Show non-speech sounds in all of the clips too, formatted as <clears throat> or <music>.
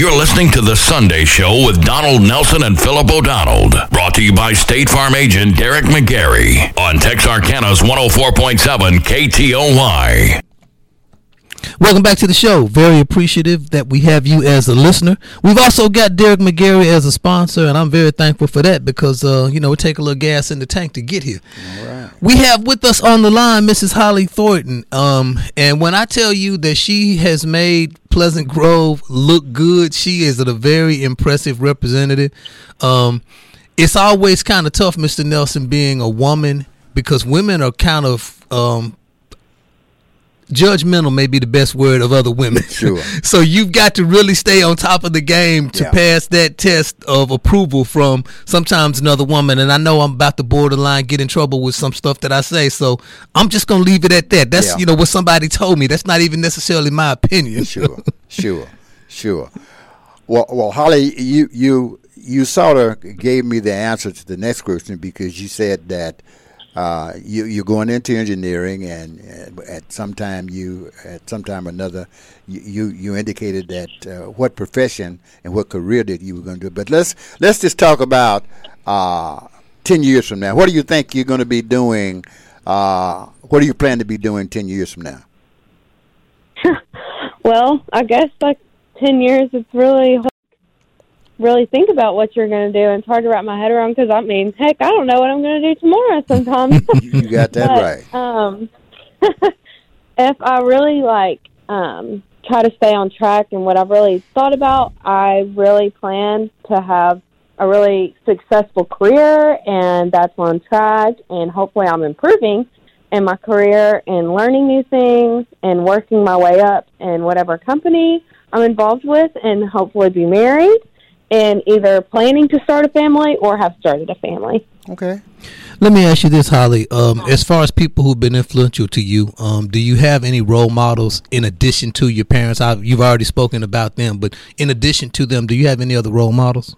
You're listening to The Sunday Show with Donald Nelson and Philip O'Donnell. Brought to you by State Farm agent Derek McGarry on Texarkana's 104.7 KTOY. Welcome back to the show. Very appreciative that we have you as a listener. We've also got Derek McGarry as a sponsor, and I'm very thankful for that because, uh, you know, it take a little gas in the tank to get here. Right. We have with us on the line Mrs. Holly Thornton. Um, and when I tell you that she has made Pleasant Grove look good, she is a very impressive representative. Um, it's always kind of tough, Mr. Nelson, being a woman because women are kind of um, judgmental may be the best word of other women. <laughs> Sure. <laughs> so you've got to really stay on top of the game to yeah. pass that test of approval from sometimes another woman. And I know I'm about to borderline get in trouble with some stuff that I say. So I'm just gonna leave it at that. That's yeah. you know what somebody told me. That's not even necessarily my opinion. Sure. sure. Sure. Well well Holly, you you you sort of gave me the answer to the next question because you said that uh, you, you're going into engineering, and at some time you, at some time or another, you you indicated that uh, what profession and what career that you were going to do. But let's let's just talk about uh, ten years from now. What do you think you're going to be doing? Uh, what do you plan to be doing ten years from now? <laughs> well, I guess like ten years, it's really really think about what you're going to do. And it's hard to wrap my head around because I mean, heck, I don't know what I'm going to do tomorrow. Sometimes <laughs> you got that but, right. Um, <laughs> if I really like um, try to stay on track and what I've really thought about, I really plan to have a really successful career, and that's on track. And hopefully, I'm improving in my career and learning new things and working my way up in whatever company I'm involved with, and hopefully be married and either planning to start a family or have started a family. Okay. Let me ask you this, Holly. Um, as far as people who've been influential to you, um, do you have any role models in addition to your parents? I've, you've already spoken about them, but in addition to them, do you have any other role models?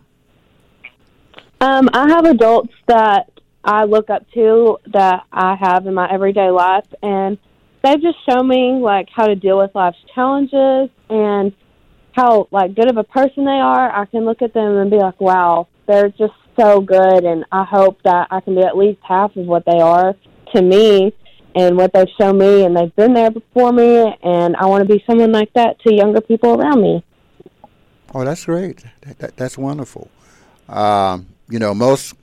Um, I have adults that I look up to that I have in my everyday life, and they've just shown me like how to deal with life's challenges and how like good of a person they are, I can look at them and be like, wow, they're just so good, and I hope that I can be at least half of what they are to me and what they've shown me, and they've been there before me, and I want to be someone like that to younger people around me. Oh, that's great. That, that, that's wonderful. Um, you know, most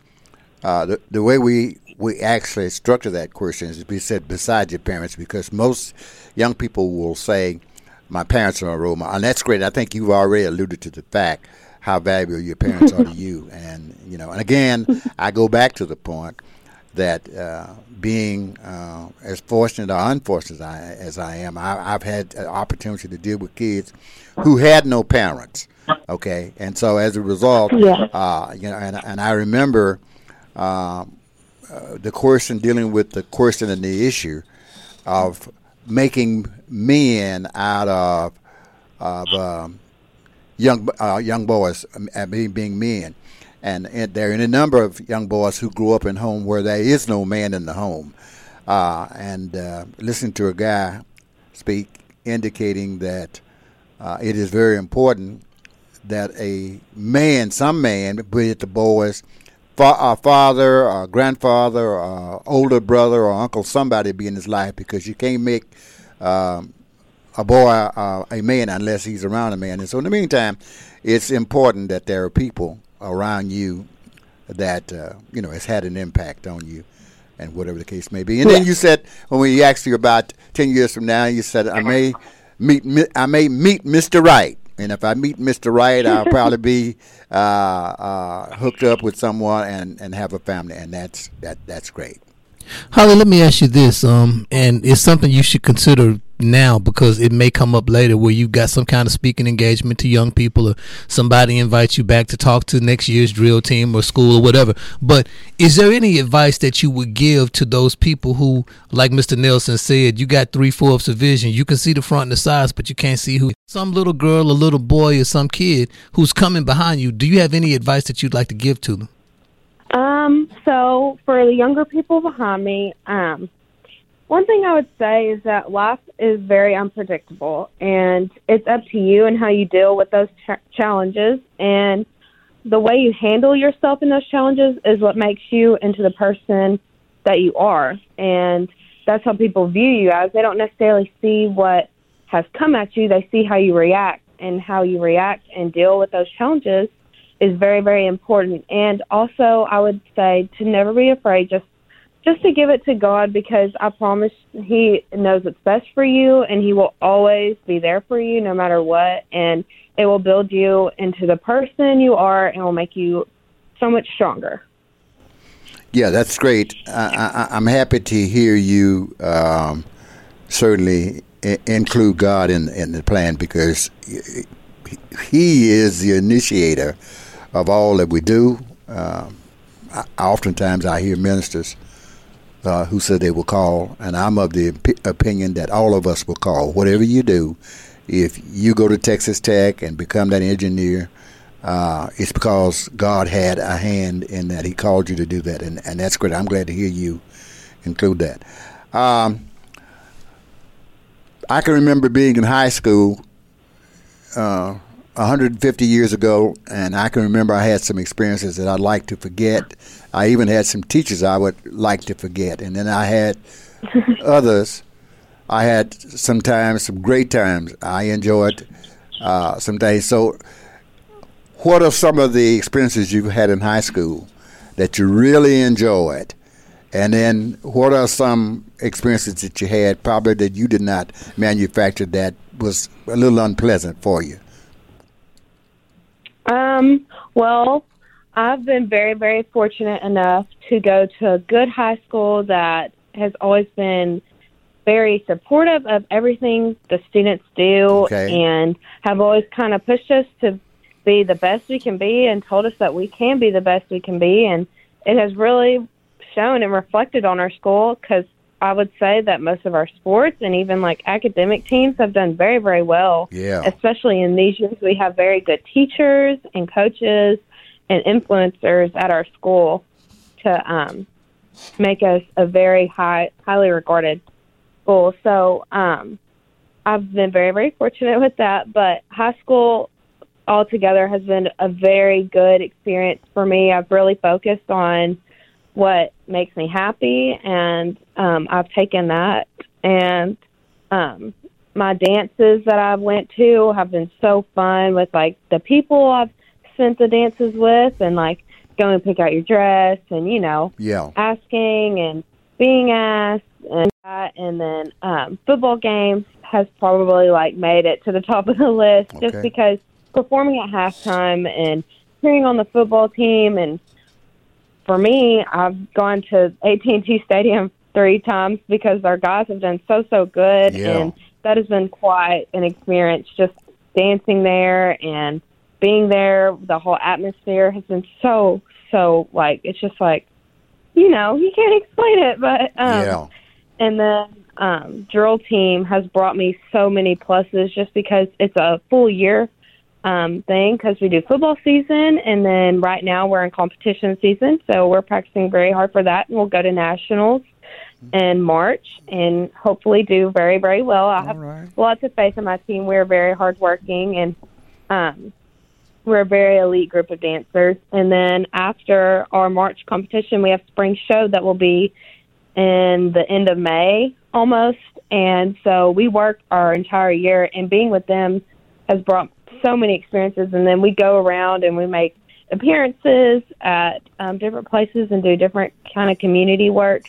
uh, the the way we we actually structure that question is be said beside your parents because most young people will say my parents are a role model, and that's great. I think you've already alluded to the fact how valuable your parents are to you, and you know, and again, I go back to the point that uh, being uh, as fortunate or unfortunate as I, as I am, I, have had an opportunity to deal with kids who had no parents. Okay, and so as a result, yeah. uh, you know, and, and I remember um, uh, the question dealing with the question and the issue of making men out of of um, young uh, young boys uh, being, being men, and, and, there are a number of young boys who grew up in home where there is no man in the home, uh, and uh, listening to a guy speak indicating that uh, it is very important that a man, some man, be it the boys, fa- a father, a grandfather, a older brother, or uncle, somebody be in his life because you can't make um, a boy uh, a man unless he's around a man. And so in the meantime, it's important that there are people around you that uh, you know has had an impact on you, and whatever the case may be. And then you said when we asked you about ten years from now, you said I may meet I may meet Mr. Right. And if I meet Mr. Right, I'll probably be uh, uh, hooked up with someone and, and have a family, and that's that that's great. Holly, let me ask you this, um, and it's something you should consider now because it may come up later where you've got some kind of speaking engagement to young people or somebody invites you back to talk to next year's drill team or school or whatever. But is there any advice that you would give to those people who, like Mr. Nelson said, you got three fourths of vision. You can see the front and the sides, but you can't see who some little girl, a little boy, or some kid who's coming behind you. Do you have any advice that you'd like to give to them? Um, so for the younger people behind me, um, one thing I would say is that life is very unpredictable, and it's up to you and how you deal with those ch- challenges. And the way you handle yourself in those challenges is what makes you into the person that you are. And that's how people view you as. They don't necessarily see what has come at you, they see how you react. And how you react and deal with those challenges is very, very important. And also, I would say to never be afraid, just just to give it to God because I promise He knows what's best for you and He will always be there for you no matter what. And it will build you into the person you are and will make you so much stronger. Yeah, that's great. I, I'm happy to hear you um, certainly I- include God in, in the plan because He is the initiator of all that we do. Um, I, oftentimes I hear ministers uh, who said they will call, and I'm of the op- opinion that all of us will call. Whatever you do, if you go to Texas Tech and become that engineer, uh, it's because God had a hand in that. He called you to do that, and, and that's great. I'm glad to hear you include that. Um, I can remember being in high school uh, 150 years ago, and I can remember I had some experiences that I'd like to forget. I even had some teachers I would like to forget, and then I had <laughs> others. I had sometimes some great times. I enjoyed uh, some days. So, what are some of the experiences you've had in high school that you really enjoyed? And then, what are some experiences that you had probably that you did not manufacture that was a little unpleasant for you? Um, well, I've been very, very fortunate enough to go to a good high school that has always been very supportive of everything the students do Okay. and have always kind of pushed us to be the best we can be and told us that we can be the best we can be. And it has really shown and reflected on our school because I would say that most of our sports and even like academic teams have done very, very well Yeah. especially in these years, we have very good teachers and coaches and influencers at our school to um, make us a very high, highly regarded school. So um, I've been very, very fortunate with that. But high school altogether has been a very good experience for me. I've really focused on what makes me happy, and um, I've taken that and um, my dances that I've went to have been so fun with like the people I've spent the dances with and like going and pick out your dress and you know Yeah. asking and being asked and that and then um football games has probably like made it to the top of the list Okay. just because performing at halftime and cheering on the football team and for me I've gone to AT&T Stadium 3 times because our guys have done so so good Yeah. and that has been quite an experience just dancing there and being there the whole atmosphere has been so so like it's just like you know you can't explain it but um yeah. and then um drill team has brought me so many pluses just because it's a full year um thing because we do football season and then right now we're in competition season so we're practicing very hard for that and we'll go to nationals in March and hopefully do very very well I have right. lots of faith in my team we're very hardworking and um we're a very elite group of dancers. And then after our March competition, we have spring show that will be in the end of May almost. And so we work our entire year, and being with them has brought so many experiences. And then we go around and we make appearances at um, different places and do different kind of community work.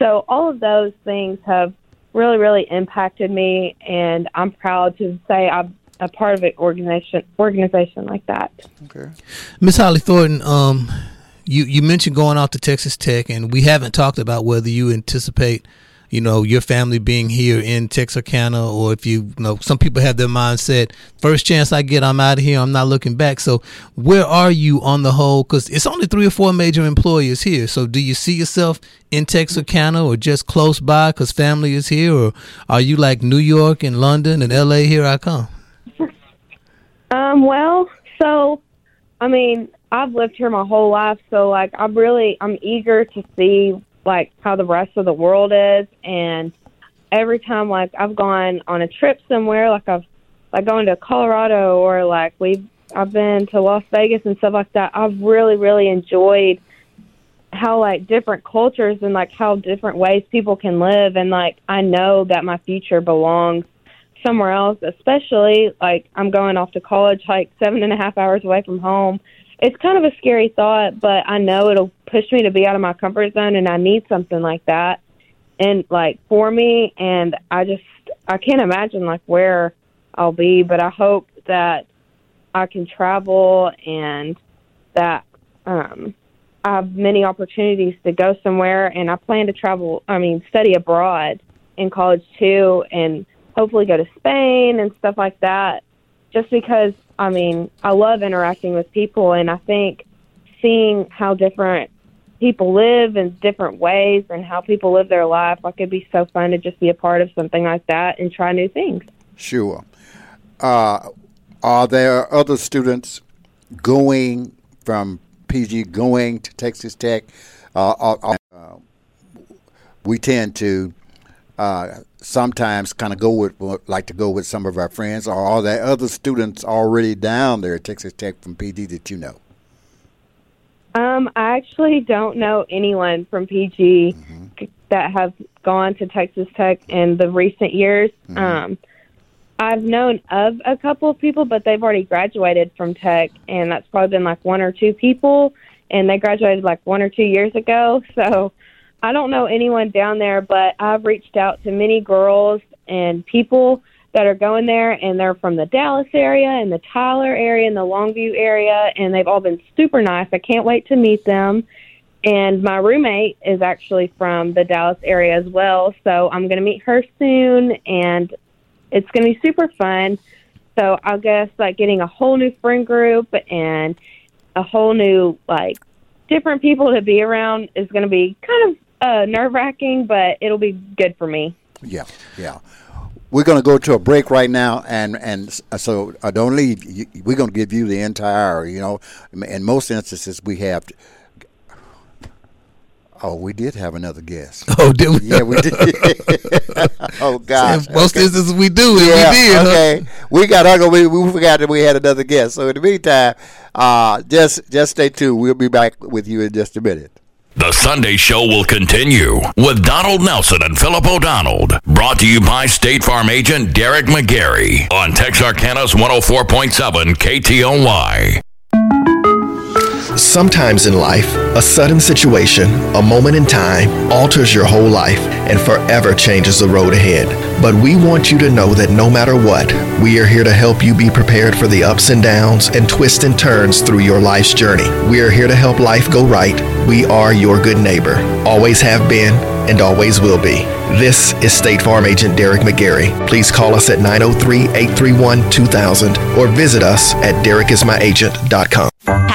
So all of those things have really, really impacted me, and I'm proud to say I'm a part of an organization organization like that. Okay. Miss Holly Thornton, um, you you mentioned going off to Texas Tech, and we haven't talked about whether you anticipate, you know, your family being here in Texarkana, or if you, you know, some people have their mindset, first chance I get, I'm out of here, I'm not looking back. So, where are you on the whole? Because it's only three or four major employers here. So, do you see yourself in Texarkana or just close by because family is here, or are you like New York and London and L.A. Here I come? <laughs> Um, well, so I mean, I've lived here my whole life, so like I'm really I'm eager to see like how the rest of the world is and every time like I've gone on a trip somewhere, like I've like going to Colorado or like we've I've been to Las Vegas and stuff like that. I've really really enjoyed how like different cultures and like how different ways people can live and like I know that my future belongs somewhere else, especially like I'm going off to college like seven and a half hours away from home. It's kind of a scary thought, but I know it'll push me to be out of my comfort zone and I need something like that and like for me and I just I can't imagine like where I'll be, but I hope that I can travel and that um I have many opportunities to go somewhere and I plan to travel I mean study abroad in college too and hopefully go to Spain and stuff like that just because I mean I love interacting with people and I think seeing how different people live in different ways and how people live their life. Like it'd be so fun to just be a part of something like that and try new things. Sure. Uh, are there other students going from PG going to Texas Tech? Uh, uh, uh we tend to uh, sometimes kind of go with like to go with some of our friends, or are there other students already down there at Texas Tech from PG that you know? Um, I actually don't know anyone from PG mm-hmm. that have gone to Texas Tech in the recent years. Mm-hmm. Um, I've known of a couple of people, but they've already graduated from Tech, and that's probably been like one or two people, and they graduated like one or two years ago. <laughs> So I don't know anyone down there, but I've reached out to many girls and people that are going there, and they're from the Dallas area and the Tyler area and the Longview area, and they've all been super nice. I can't wait to meet them. And my roommate is actually from the Dallas area as well, so I'm going to meet her soon, and it's going to be super fun. So I guess like getting a whole new friend group and a whole new like different people to be around is going to be kind of uh, nerve wracking, but it'll be good for me. Yeah, yeah we're going to go to a break right now, and and so uh, don't leave. We're going to give you the entire. You know, in most instances, we have. To, oh, we did have another guest. <laughs> Oh, did we? Yeah, we did. <laughs> oh <laughs> God! most okay. instances we do. Yeah, we did. Okay, huh? we got. We, we forgot that we had another guest. So in the meantime, uh, just just stay tuned. We'll be back with you in just a minute. The Sunday Show will continue with Donald Nelson and Philip O'Donnell. Brought to you by State Farm agent Derek McGarry on Texarkana's 104.7 KTOY. Sometimes in life, a sudden situation, a moment in time, alters your whole life and forever changes the road ahead. But we want you to know that no matter what, we are here to help you be prepared for the ups and downs and twists and turns through your life's journey. We are here to help life go right. We are your good neighbor, always have been and always will be. This is State Farm Agent Derek McGarry. Please call us at 903 831 2000 or visit us at derekismyagent.com.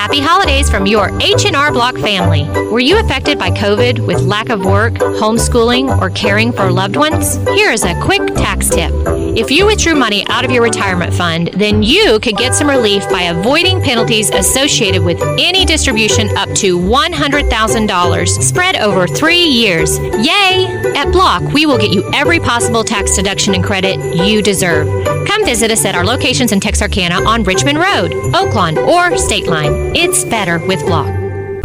Happy holidays from your H&R Block family. Were you affected by COVID with lack of work, homeschooling, or caring for loved ones? Here is a quick tax tip. If you withdrew money out of your retirement fund, then you could get some relief by avoiding penalties associated with any distribution up to $100,000 spread over three years. Yay! At Block, we will get you every possible tax deduction and credit you deserve. Come visit us at our locations in Texarkana on Richmond Road, Oaklawn, or State Line. It's better with Block.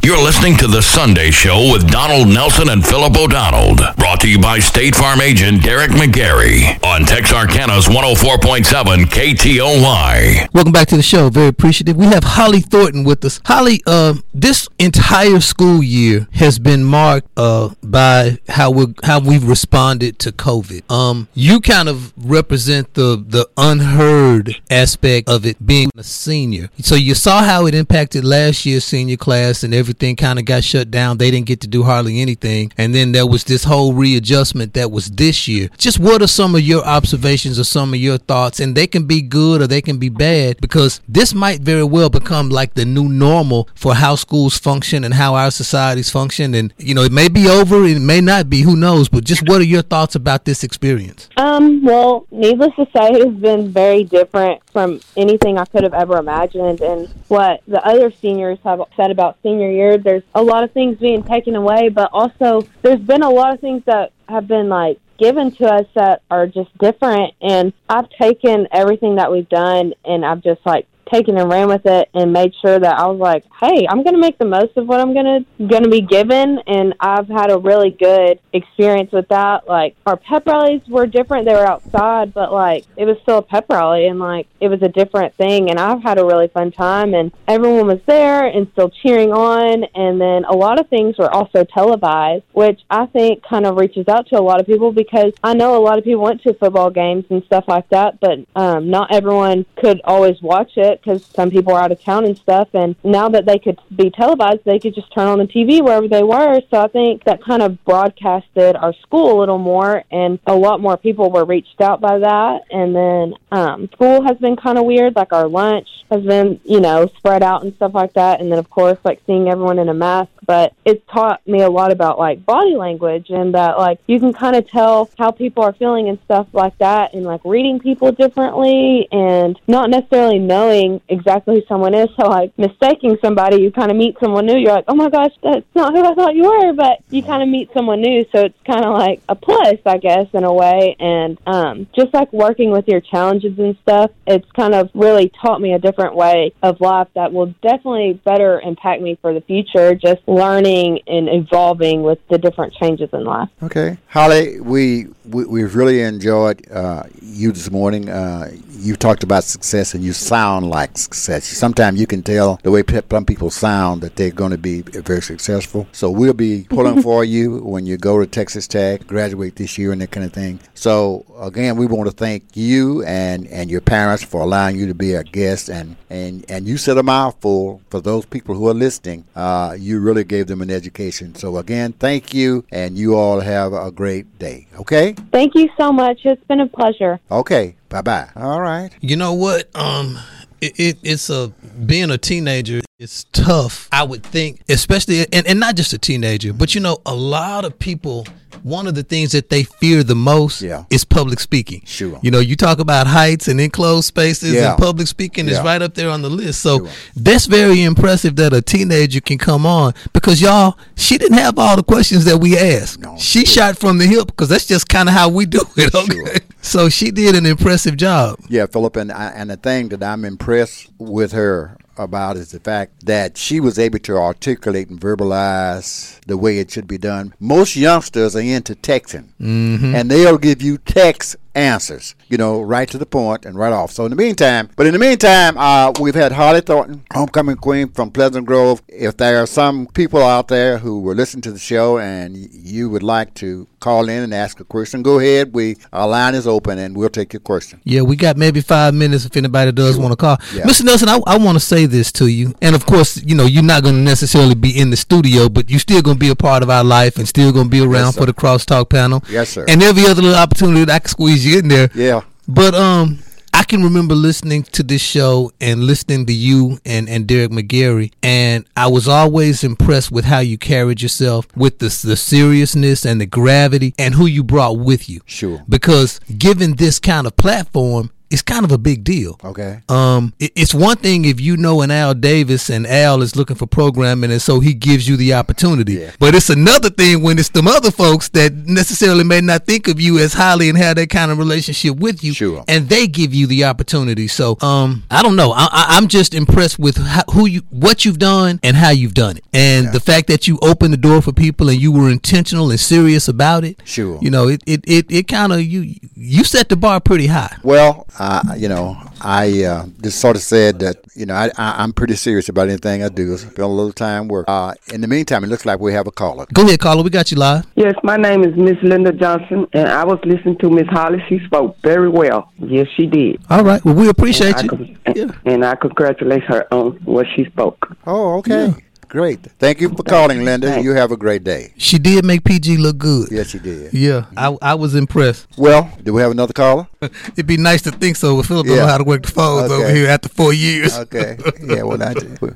You're listening to The Sunday Show with Donald Nelson and Philip O'Donnell. Brought to you by State Farm agent Derek McGarry on Texarkana's 104.7 KTOY. Welcome back to the show. Very appreciative. We have Holly Thornton with us. Holly, uh, this entire school year has been marked uh, by how we how we've responded to COVID. Um, you kind of represent the the unheard aspect of it being a senior. So you saw how it impacted last year's senior class and everything everything kind of got shut down. They didn't get to do hardly anything. And then there was this whole readjustment that was this year. Just what are some of your observations or some of your thoughts? And they can be good or they can be bad because this might very well become like the new normal for how schools function and how our societies function. And, you know, it may be over, it may not be, who knows? But just what are your thoughts about this experience? Um, well, needless to say, it has been very different from anything I could have ever imagined. And what the other seniors have said about senior year there's a lot of things being taken away, but also there's been a lot of things that have been like given to us that are just different. And I've taken everything that we've done and I've just like taken and ran with it and made sure that I was like, hey, I'm going to make the most of what I'm going to going to be given, and I've had a really good experience with that. Like our pep rallies were different; they were outside, but like it was still a pep rally, and like it was a different thing. And I've had a really fun time, and everyone was there and still cheering on. And then a lot of things were also televised, which I think kind of reaches out to a lot of people because I know a lot of people went to football games and stuff like that, but um, not everyone could always watch it because some people are out of town and stuff. And now that they could be televised, they could just turn on the TV wherever they were. So I think that kind of broadcasted our school a little more, and a lot more people were reached out by that. And then um, school has been kind of weird, like our lunch has been, you know, spread out and stuff like that. And then, of course, like seeing everyone in a mask. But it's taught me a lot about like body language and that like you can kind of tell how people are feeling and stuff like that, and like reading people differently and not necessarily knowing exactly who someone is. So like mistaking somebody, you kind of meet someone new. You're like, oh my gosh, that's not who I thought you were. But you kind of meet someone new, so it's kind of like a plus, I guess, in a way. And um, just like working with your challenges and stuff, it's kind of really taught me a different way of life that will definitely better impact me for the future. Just learning and evolving with the different changes in life. Okay, Holly, we, we we've really enjoyed uh, you this morning. Uh, you talked about success, and you sound like success. Sometimes you can tell the way pe- some people sound that they're going to be very successful. So we'll be <laughs> pulling for you when you go to Texas Tech, graduate this year, and that kind of thing. So again, we want to thank you and and your parents for allowing you to be our guest, and and and you said a mouthful for those people who are listening. Uh, you really gave them an education. So again, thank you, and you all have a great day. Okay. Thank you so much. It's been a pleasure. Okay. Bye bye. All right. You know what? Um, it, it, it's a being a teenager. It's tough. I would think, especially and, and not just a teenager, but you know, a lot of people. One of the things that they fear the most Yeah. is public speaking. Sure. You know, you talk about heights and enclosed spaces, Yeah. and public speaking is right up there on the list. So Sure. that's very impressive that a teenager can come on because y'all, she didn't have all the questions that we asked. No. she shot from the hip because that's just kind of how we do it. Okay. Sure. So she did an impressive job. Yeah, Philip, and I, and the thing that I'm impressed with her about is the fact that she was able to articulate and verbalize the way it should be done. Most youngsters are into texting, mm-hmm. and they'll give you text answers, you know, right to the point and right off. So in the meantime, but in the meantime, uh, we've had Holly Thornton, homecoming queen from Pleasant Grove. If there are some people out there who were listening to the show and you would like to call in and ask a question, go ahead. We our line is open and we'll take your question. Yeah, we got maybe five minutes if anybody does want to call. Yeah. Mr. Nelson, I, I want to say this to you. And of course, you know, you're not going to necessarily be in the studio, but you're still going to be a part of our life and still going to be around sir. for the crosstalk panel. Yes, sir. And every other little opportunity that I can squeeze you in there. Yeah. But um, I can remember listening to this show and listening to you and, and Derek McGarry, and I was always impressed with how you carried yourself, with the the seriousness and the gravity, and who you brought with you. Sure. Because given this kind of platform, it's kind of a big deal. Okay. Um, it- it's one thing if you know an Al Davis and Al is looking for programming, and so he gives you the opportunity. Yeah. But it's another thing when it's them other folks that necessarily may not think of you as highly and have that kind of relationship with you, Sure. and they give you the opportunity. So, um, I don't know. I, I, I'm just impressed with how, who you, what you've done, and how you've done it, and the fact that you opened the door for people and you were intentional and serious about it. Sure. You know, it it it, it kind of you you set the bar pretty high. Well, uh, you know, I uh, just sort of said that, you know, I, I, I'm pretty serious about anything I do. Spend a little time work. Uh, in the meantime, it looks like we have a caller. Go ahead, caller. We got you live. Yes, my name is Miss Linda Johnson, and I was listening to Miss Holly. She spoke very well. Yes, she did. All right. Well, we appreciate I you. con- Yeah. And I congratulate her on what she spoke. Oh, okay. Great. Thank you for calling, Linda. Thanks. You have a great day. She did make PG look good. Yes, she did. Yeah, I, I was impressed. Well, do we have another caller? <laughs> It'd be nice to think so. But Philip don't know how to work the phones over here after four years. Okay. <laughs> Yeah, well, I,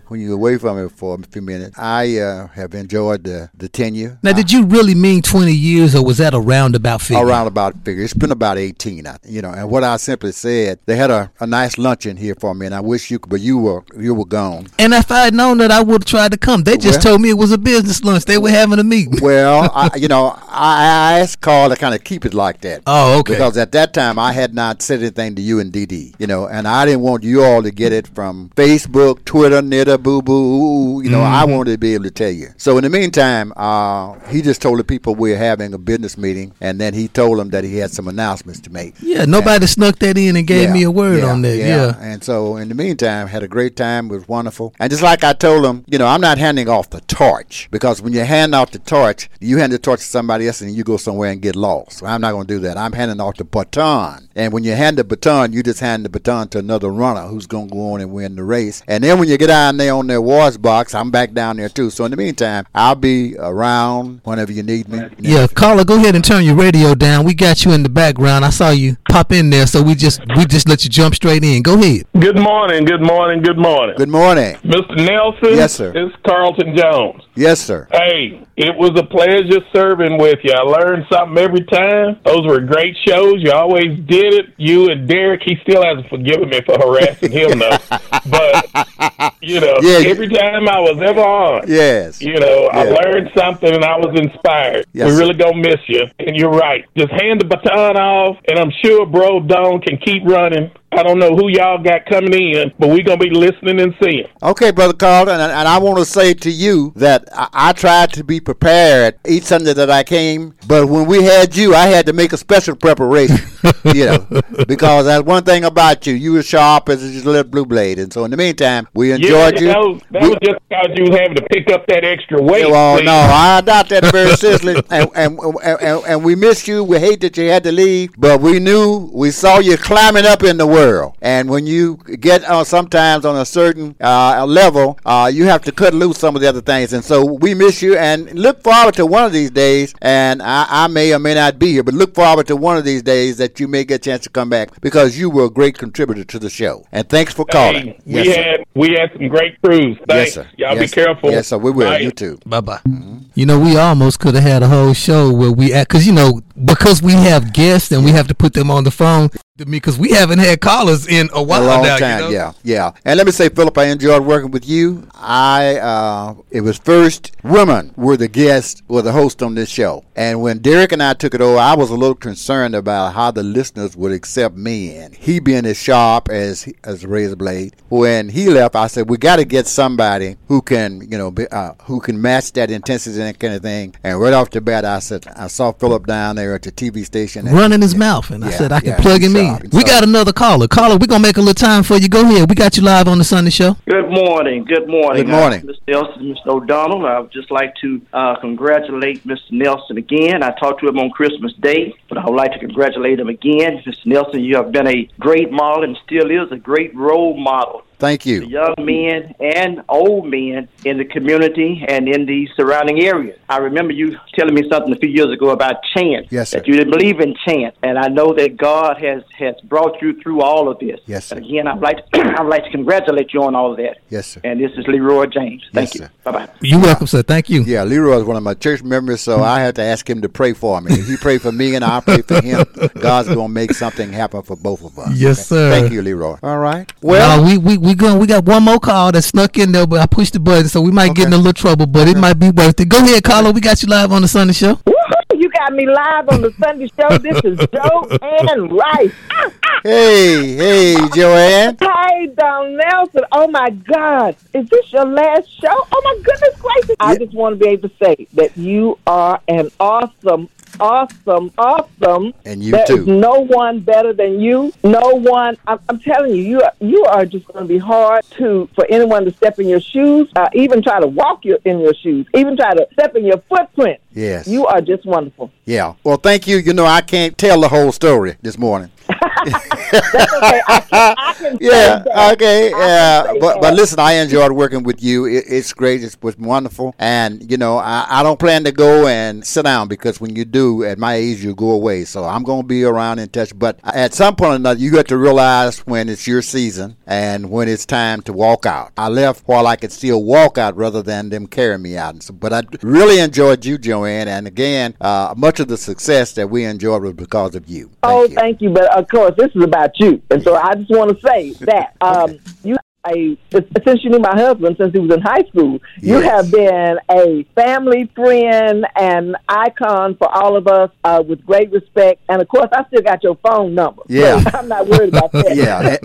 when you're away from it for a few minutes, I uh, have enjoyed the, the tenure. Now, did you really mean 20 years, or was that a roundabout figure? Around about figure. It's been about 18, I- you know. And what I simply said, they had a, a nice luncheon here for me, and I wish you could, but you were you were gone. And if I had known that, I would have tried to come. They just Well- told me it was a business lunch. They were having a meeting. <laughs> Well, <laughs> I, you know, I, I asked Carl to kind of keep it like that. Oh, okay. Because at that time I had not said anything to you and DD, you know, and I didn't want you all to get it from Facebook, Twitter, Nitter, Boo Boo. You know, I Mm-hmm. wanted to be able to tell you. So in the meantime, uh, he just told the people we're having a business meeting, and then he told them that he had some announcements to make. Yeah, nobody snuck that in and gave Yeah, me a word yeah, on that. Yeah. And so in the meantime, had a great time. It was wonderful. And just like I told him, you know, I'm not handing off the torch because when you hand off the torch, you hand the torch to somebody else and you go somewhere and get lost. So I'm not going to do that. I'm handing off the baton. And when you hand the baton, you just hand the baton to another runner who's going to go on and win the race. And then when you get down there on their wars box, I'm back down there too. So in the meantime, I'll be around whenever you need me. Yeah, caller, go ahead and turn your radio down. We got you in the background. I saw you pop in there, so we just we just let you jump straight in. Go ahead. Good morning, good morning, good morning. Good morning. Mr. Nelson? Yes, sir. It's Carlton Jones. Yes, sir. Hey, it was a pleasure serving with you. I learned something every time. Those were great shows. You always did it. You and Derek, he still hasn't forgiven me for harassing him, though. <laughs> But, you know, Yeah, every time I was ever on, Yes. you know, I learned something and I was inspired. Yes, we really gonna miss you. And you're right. Just hand the baton off, and I'm sure Bro Don can keep running. I don't know who y'all got coming in, but we're gonna be listening and seeing. Okay, Brother Carlton, and, and I want to say to you that I, I tried to be prepared each Sunday that I came, but when we had you, I had to make a special preparation, <laughs> you know, because that's one thing about you. You were sharp as a little blue blade, and so in the meantime, we enjoyed yeah, you. That was, that We- was just because you was having to pick up that extra weight. well, see. no, I doubt that very seriously, and, <laughs> and, and, and, and we missed you. We hate that you had to leave, but we knew we saw you climbing up in the world. And when you get uh, sometimes on a certain uh, level, uh, you have to cut loose some of the other things. And so we miss you, and look forward to one of these days. And I, I may or may not be here, but look forward to one of these days that you may get a chance to come back because you were a great contributor to the show. And thanks for calling. Hey, yes, we sir. had we had some great crews. Yes, sir. Y'all yes, be careful. Yes, sir. We will. Bye. You too. Bye bye. You know, we almost could have had a whole show where we act because you know because we have guests and we have to put them on the phone. To me, because we haven't had callers in a while a long now. time, you know? yeah, yeah. And let me say, Philip, I enjoyed working with you. I uh, it was first women were the guests, were the host on this show, and when Derek and I took it over, I was a little concerned about how the listeners would accept me and he being as sharp as as a razor blade. When he left, I said we got to get somebody who can, you know, be, uh, who can match that intensity and that kind of thing. And right off the bat, I said I saw Philip down there at the TV station, and- Running his mouth, and I said I can plug him in. he's We got another caller. Caller, we're gonna make a little time for you. Go ahead. We got you live on the Sunday show. Good morning. Good morning. Good morning. Uh, Mr. Nelson, Mr. O'Donnell. I would just like to uh, congratulate Mr. Nelson again. I talked to him on Christmas Day, but I would like to congratulate him again. Mr. Nelson, you have been a great model and still is a great role model Thank to you. young men and old men in the community and in the surrounding areas. I remember you telling me something a few years ago about chant. Yes, sir. That you didn't believe in chant, and I know that God has has brought you through all of this. Yes, sir. And again, I'd like to, <clears throat> I'd like to congratulate you on all of that. Yes, sir. And this is Leroy James. Thank Yes, you. Bye bye. You're welcome, sir. Thank you. Yeah, Leroy is one of my church members, so mm-hmm. I had to ask him to pray for me. If he prayed for me and I pray for him, <laughs> God's going to make something happen for both of us. Yes, sir. Thank you, Leroy. All right. Well, Well, we we we going we got one more call that snuck in there, but I pushed the button, so we might get in a little trouble, but it might be worth it. Go ahead, caller. We got you live on the Sunday show. Woohoo! You got me live on the Sunday show. This is Joe and Rice. hey, hey, Joanne. Hey, Don Nelson. Oh my God. Is this your last show? Oh my goodness gracious. I just want to be able to say that you are an awesome, awesome, awesome. And you There too. is no one better than you. No one. I'm, I'm telling you, you are, you are just going to be hard to for anyone to step in your shoes, uh, even try to walk your, in your shoes, even try to step in your footprint. Yes. You are just wonderful. Yeah. Well, thank you. You know, I can't tell the whole story this morning. <laughs> That's okay. I can, I can <laughs> Yeah. Okay. Yeah. But that. but listen, I enjoyed working with you. It, it's great. It was wonderful. And you know, I, I don't plan to go and sit down because when you do, at my age, you go away. So I'm going to be around in touch. But at some point or another, you got to realize when it's your season and when it's time to walk out. I left while I could still walk out rather than them carry me out. And so, but I really enjoyed you, Joanne. And again, uh, much of the success that we enjoyed was because of you. Thank oh, you. thank you. But of course, this is about you, and so I just want to say that um, you a since you knew my husband since he was in high school. You have been a family friend and icon for all of us uh, with great respect. And of course, I still got your phone number. Yeah. So I'm not worried about <laughs> that. Yeah,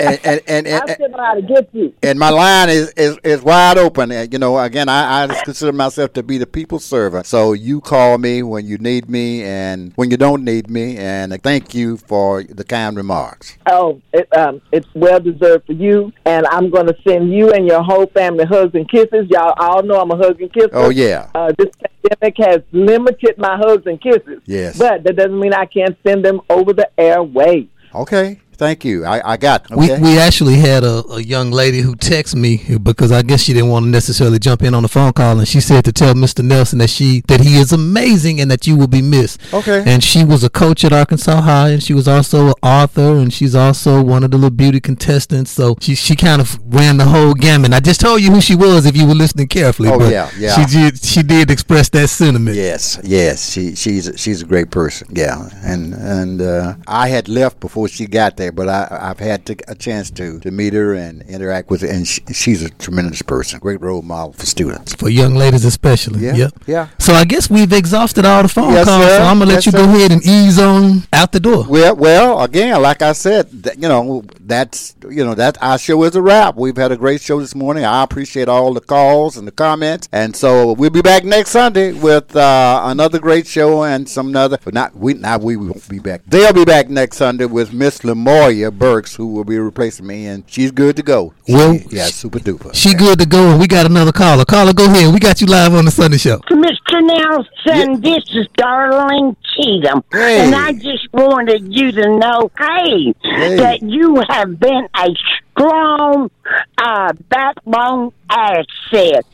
and and and, and, I still know how to get you. and my line is, is, is wide open. And, you know, again, I, I just consider myself to be the people's servant. So you call me when you need me and when you don't need me. And thank you for the kind remarks. Oh, it, um, it's well deserved for you, and I'm going to send you and your whole family hugs and kisses. Y'all all know I'm a hug and kisser. Oh, yeah. Uh, this pandemic has limited my hugs and kisses. Yes. But that doesn't mean I can't send them over the airwaves. Okay. Thank you. I, I got We okay. we actually had a, a young lady who texted me because I guess she didn't want to necessarily jump in on the phone call, and she said to tell Mr. Nelson that she that he is amazing and that you will be missed. Okay. And she was a coach at Arkansas High, and she was also an author, and she's also one of the little beauty contestants. So she she kind of ran the whole gamut. I just told you who she was if you were listening carefully. Oh, but yeah, yeah. She did she did express that sentiment. Yes, yes, she she's she's a great person. Yeah, and and uh, I had left before she got there, but I I've had to, a chance to to meet her and interact with her, and she, she's a tremendous person, great role model for students. For young ladies especially. Yeah, Yep. yeah. So I guess we've exhausted all the phone Yes, calls. sir. So I'm gonna let Yes, you sir. go ahead and ease on out the door. Well, well, again, like I said, that, you know, that's you know that our show is a wrap. We've had a great show this morning. I appreciate all the calls and the comments, and so we'll be back next Sunday with uh, another great show and some other. But not we, not we won't be back. They'll be back next Sunday with Miss Lamoya Burks, who will be replacing me, and she's good to go. She- Well, yeah, super duper. She good to go, and we got another caller. Caller, go ahead. We got you live on the Sunday show. Mr. Nelson, this is Darlene Cheatham. Hey. And I just wanted you to know, hey, Hey. that you have been a strong uh, backbone asset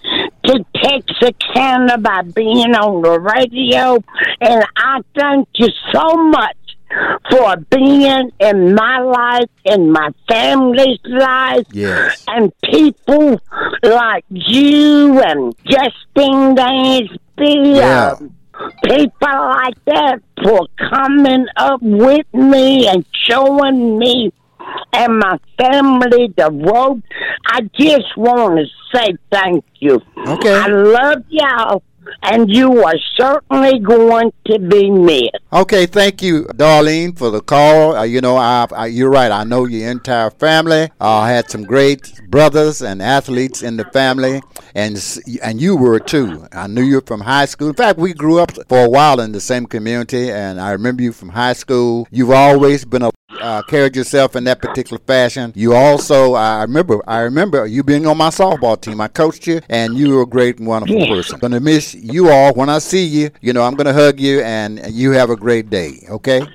to Texarkana by being on the radio. And I thank you so much for being in my life, in my family's life Yes. and people like you and Justine Dansby, Yeah. um, people like that for coming up with me and showing me and my family the road. I just want to say thank you. Okay. I love y'all, and you are certainly going to be missed. Okay, thank you, Darlene, for the call. Uh, you know, I, I, you're right. I know your entire family. Uh, I had some great brothers and athletes in the family, and and you were too. I knew you from high school. In fact, we grew up for a while in the same community, and I remember you from high school. You've always been a uh, carried yourself in that particular fashion. You also, I remember, I remember you being on my softball team. I coached you, and you were a great and wonderful person. Gonna miss you all when I see you. You know, I'm gonna hug you, and you have a great day. Okay.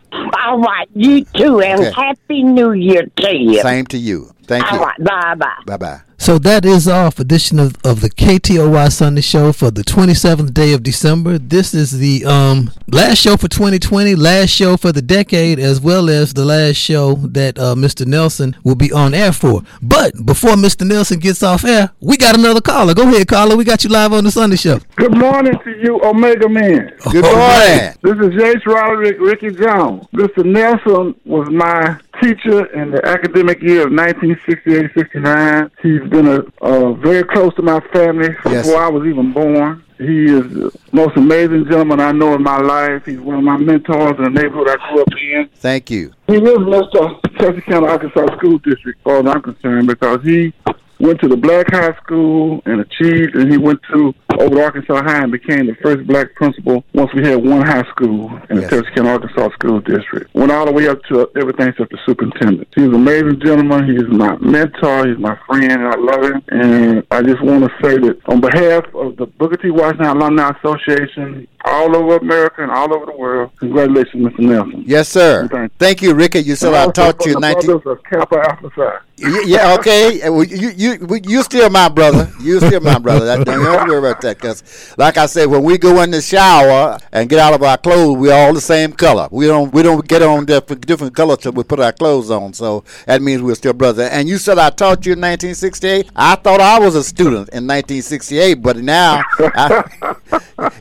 All right, you too, and Okay. Happy New Year to you. Same to you. Thank All you. right, bye bye. Bye bye. So that is our edition of, of the KTOY Sunday Show for the 27th day of December. This is the um last show for 2020, last show for the decade, as well as the last show that uh, Mr. Nelson will be on air for. But before Mr. Nelson gets off air, we got another caller. Go ahead, caller. We got you live on the Sunday Show. Good morning to you, Omega Man. Good morning. This is Jace Roderick, Ricky Jones. Mr. Nelson was my teacher in the academic year of 1968-69. He's been a, uh, very close to my family Yes. before I was even born. He is the most amazing gentleman I know in my life. He's one of my mentors in the neighborhood I grew up in. Thank you. He lives in Mr. Texarkana, Arkansas School District, as far as I'm concerned, because he went to the black high school and achieved, and he went to over to Arkansas High and became the first black principal once we had one high school in Yes. the Texarkana, Arkansas School District. Went all the way up to everything except the superintendent. He's an amazing gentleman. He's my mentor. He's my friend, and I love him. And I just want to say that on behalf of the Booker T. Washington Alumni Association, all over America and all over the world, congratulations, Mr. Nelson. Yes, sir. Thank you. Thank you, Ricky. You said I taught for you my 19. brothers of Kappa Alpha Psi. Y- Yeah, okay. Well, You, you you still my brother. You still my brother. That, don't worry about that. Cause like I said, when we go in the shower and get out of our clothes, we're all the same color. We don't we don't get on different different colors till we put our clothes on. So that means we're still brother. And you said I taught you in 1968. I thought I was a student in 1968, but now I,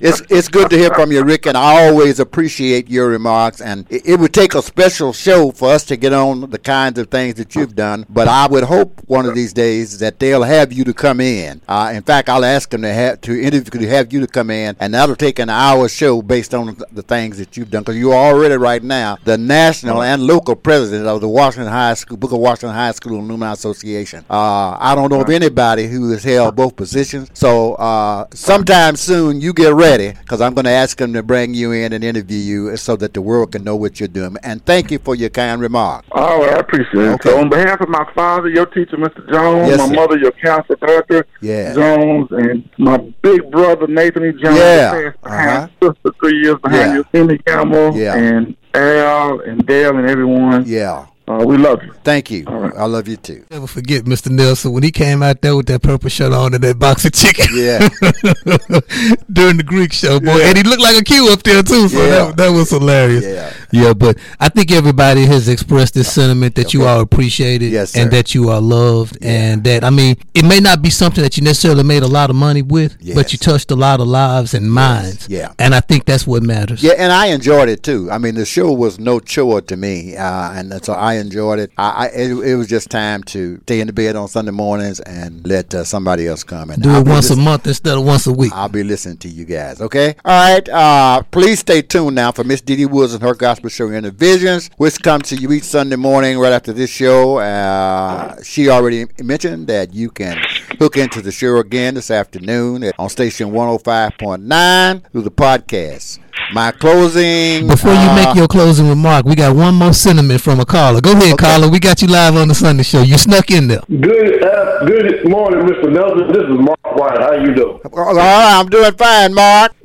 it's it's good to hear from you, Rick. And I always appreciate your remarks. And it, it would take a special show for us to get on the kinds of things that you've done. But I would hope one of these days that they'll have you to come in. Uh, in fact, I'll ask them to have to interview to have you to come in, and that'll take an hour show based on the, things that you've done because you're already right now the national and local president of the Washington High School Booker Washington High School Alumni Association. Uh, I don't know of anybody who has held both positions. So uh, sometime soon, you get ready because I'm going to ask them to bring you in and interview you so that the world can know what you're doing. And thank you for your kind remark. Oh, I appreciate it. Okay. So on behalf of my father, your teacher, Mr. Jones, Yes, my sir. mother, your counselor, Dr. Yeah. Jones, and my big brother, Nathan E. Jones, Yeah. Uh-huh. sister three years behind Yeah. you, Henry Campbell, Yeah. and Al, and Dale, and everyone. Yeah. Uh, we love you. Thank you. I love you too. Never forget Mr. Nelson when he came out there with that purple shirt on and that box of chicken. Yeah. <laughs> During the Greek show, boy, Yeah. and he looked like a Q up there too. So Yeah. that, that was hilarious. Yeah. Yeah, but I think everybody has expressed this sentiment that you are appreciated Yes, and that you are loved, and that I mean, it may not be something that you necessarily made a lot of money with, but you touched a lot of lives and minds. Yeah. and I think that's what matters. Yeah, and I enjoyed it too. I mean, the show was no chore to me, uh, and so I enjoyed it. I, I it, it was just time to stay in the bed on Sunday mornings and let uh, somebody else come and Do I'll it once a month instead of once a week. I'll be listening to you guys. Okay. All right. Uh, please stay tuned now for Miss Didi Woods and her gospel show Inner Visions, which comes to you each Sunday morning right after this show. Uh, she already mentioned that you can hook into the show again this afternoon at- on station 105.9 through the podcast. My closing. Before you uh, make your closing remark, we got one more sentiment from a caller. Go ahead, caller. We got you live on the Sunday show. You snuck in there. Good, uh, good morning, Mr. Nelson. This is Mark White. How you doing? All right, I'm doing fine, Mark. <laughs>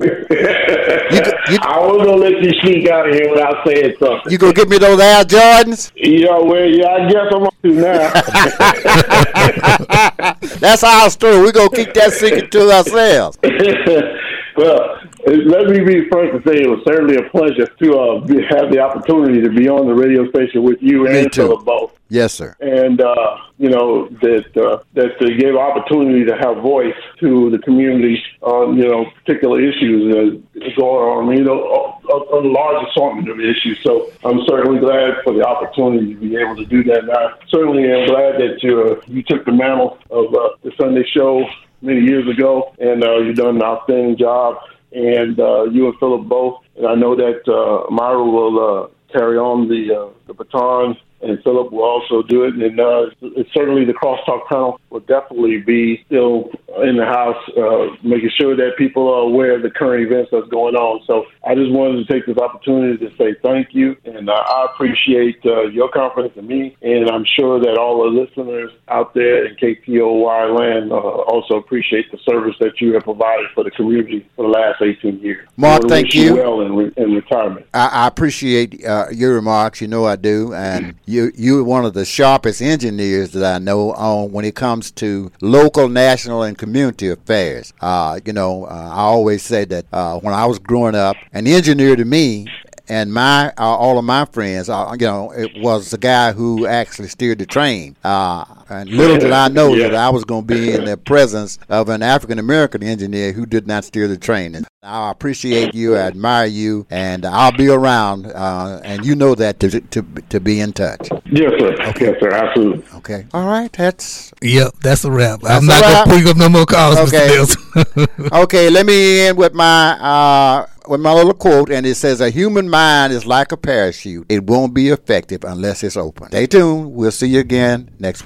I was gonna let you sneak out of here without saying something. You gonna give me those Air Jordans? Yeah, well, yeah, I guess I'm up to now. <laughs> That's our story. We're gonna keep that secret to ourselves. <laughs> well, let me be first to say it was certainly a pleasure to uh, be, have the opportunity to be on the radio station with you Me and. Philip both. Yes, sir. and uh, you know that uh, that they gave opportunity to have voice to the community on you know particular issues that are going on. You know, a, a, a large assortment of issues. So I'm certainly glad for the opportunity to be able to do that. And I certainly am glad that you uh, you took the mantle of uh, the Sunday show many years ago, and uh, you've done an outstanding job. And uh, you and Philip both, and I know that uh, Myra will uh, carry on the uh, the baton and Philip will also do it. And uh, it's certainly the crosstalk panel will definitely be still in the house, uh, making sure that people are aware of the current events that's going on. So I just wanted to take this opportunity to say thank you, and uh, I appreciate uh, your confidence in me, and I'm sure that all the listeners out there in KTOY land uh, also appreciate the service that you have provided for the community for the last 18 years. Mark, thank wish you. Well in, re- in retirement. I, I appreciate uh, your remarks. You know I do, and <clears throat> you you're one of the sharpest engineers that I know on when it comes to local, national, and community affairs. Uh, you know, uh, I always say that uh, when I was growing up, an engineer to me. And my uh, all of my friends, uh, you know, it was the guy who actually steered the train. Uh, and little did I know Yeah. that I was going to be in the presence of an African American engineer who did not steer the train. And I appreciate you, I admire you, and I'll be around. Uh, and you know that to, to to be in touch. Yes, sir. Yes, sir. Absolutely. Okay. All right. That's Yep, that's a wrap. That's I'm not wrap. gonna bring up no more calls, Okay. Mr. Nelson. <laughs> okay. Let me end with my uh, with my little quote, and it says, "A human mind is like a parachute; it won't be effective unless it's open." Stay tuned. We'll see you again next week.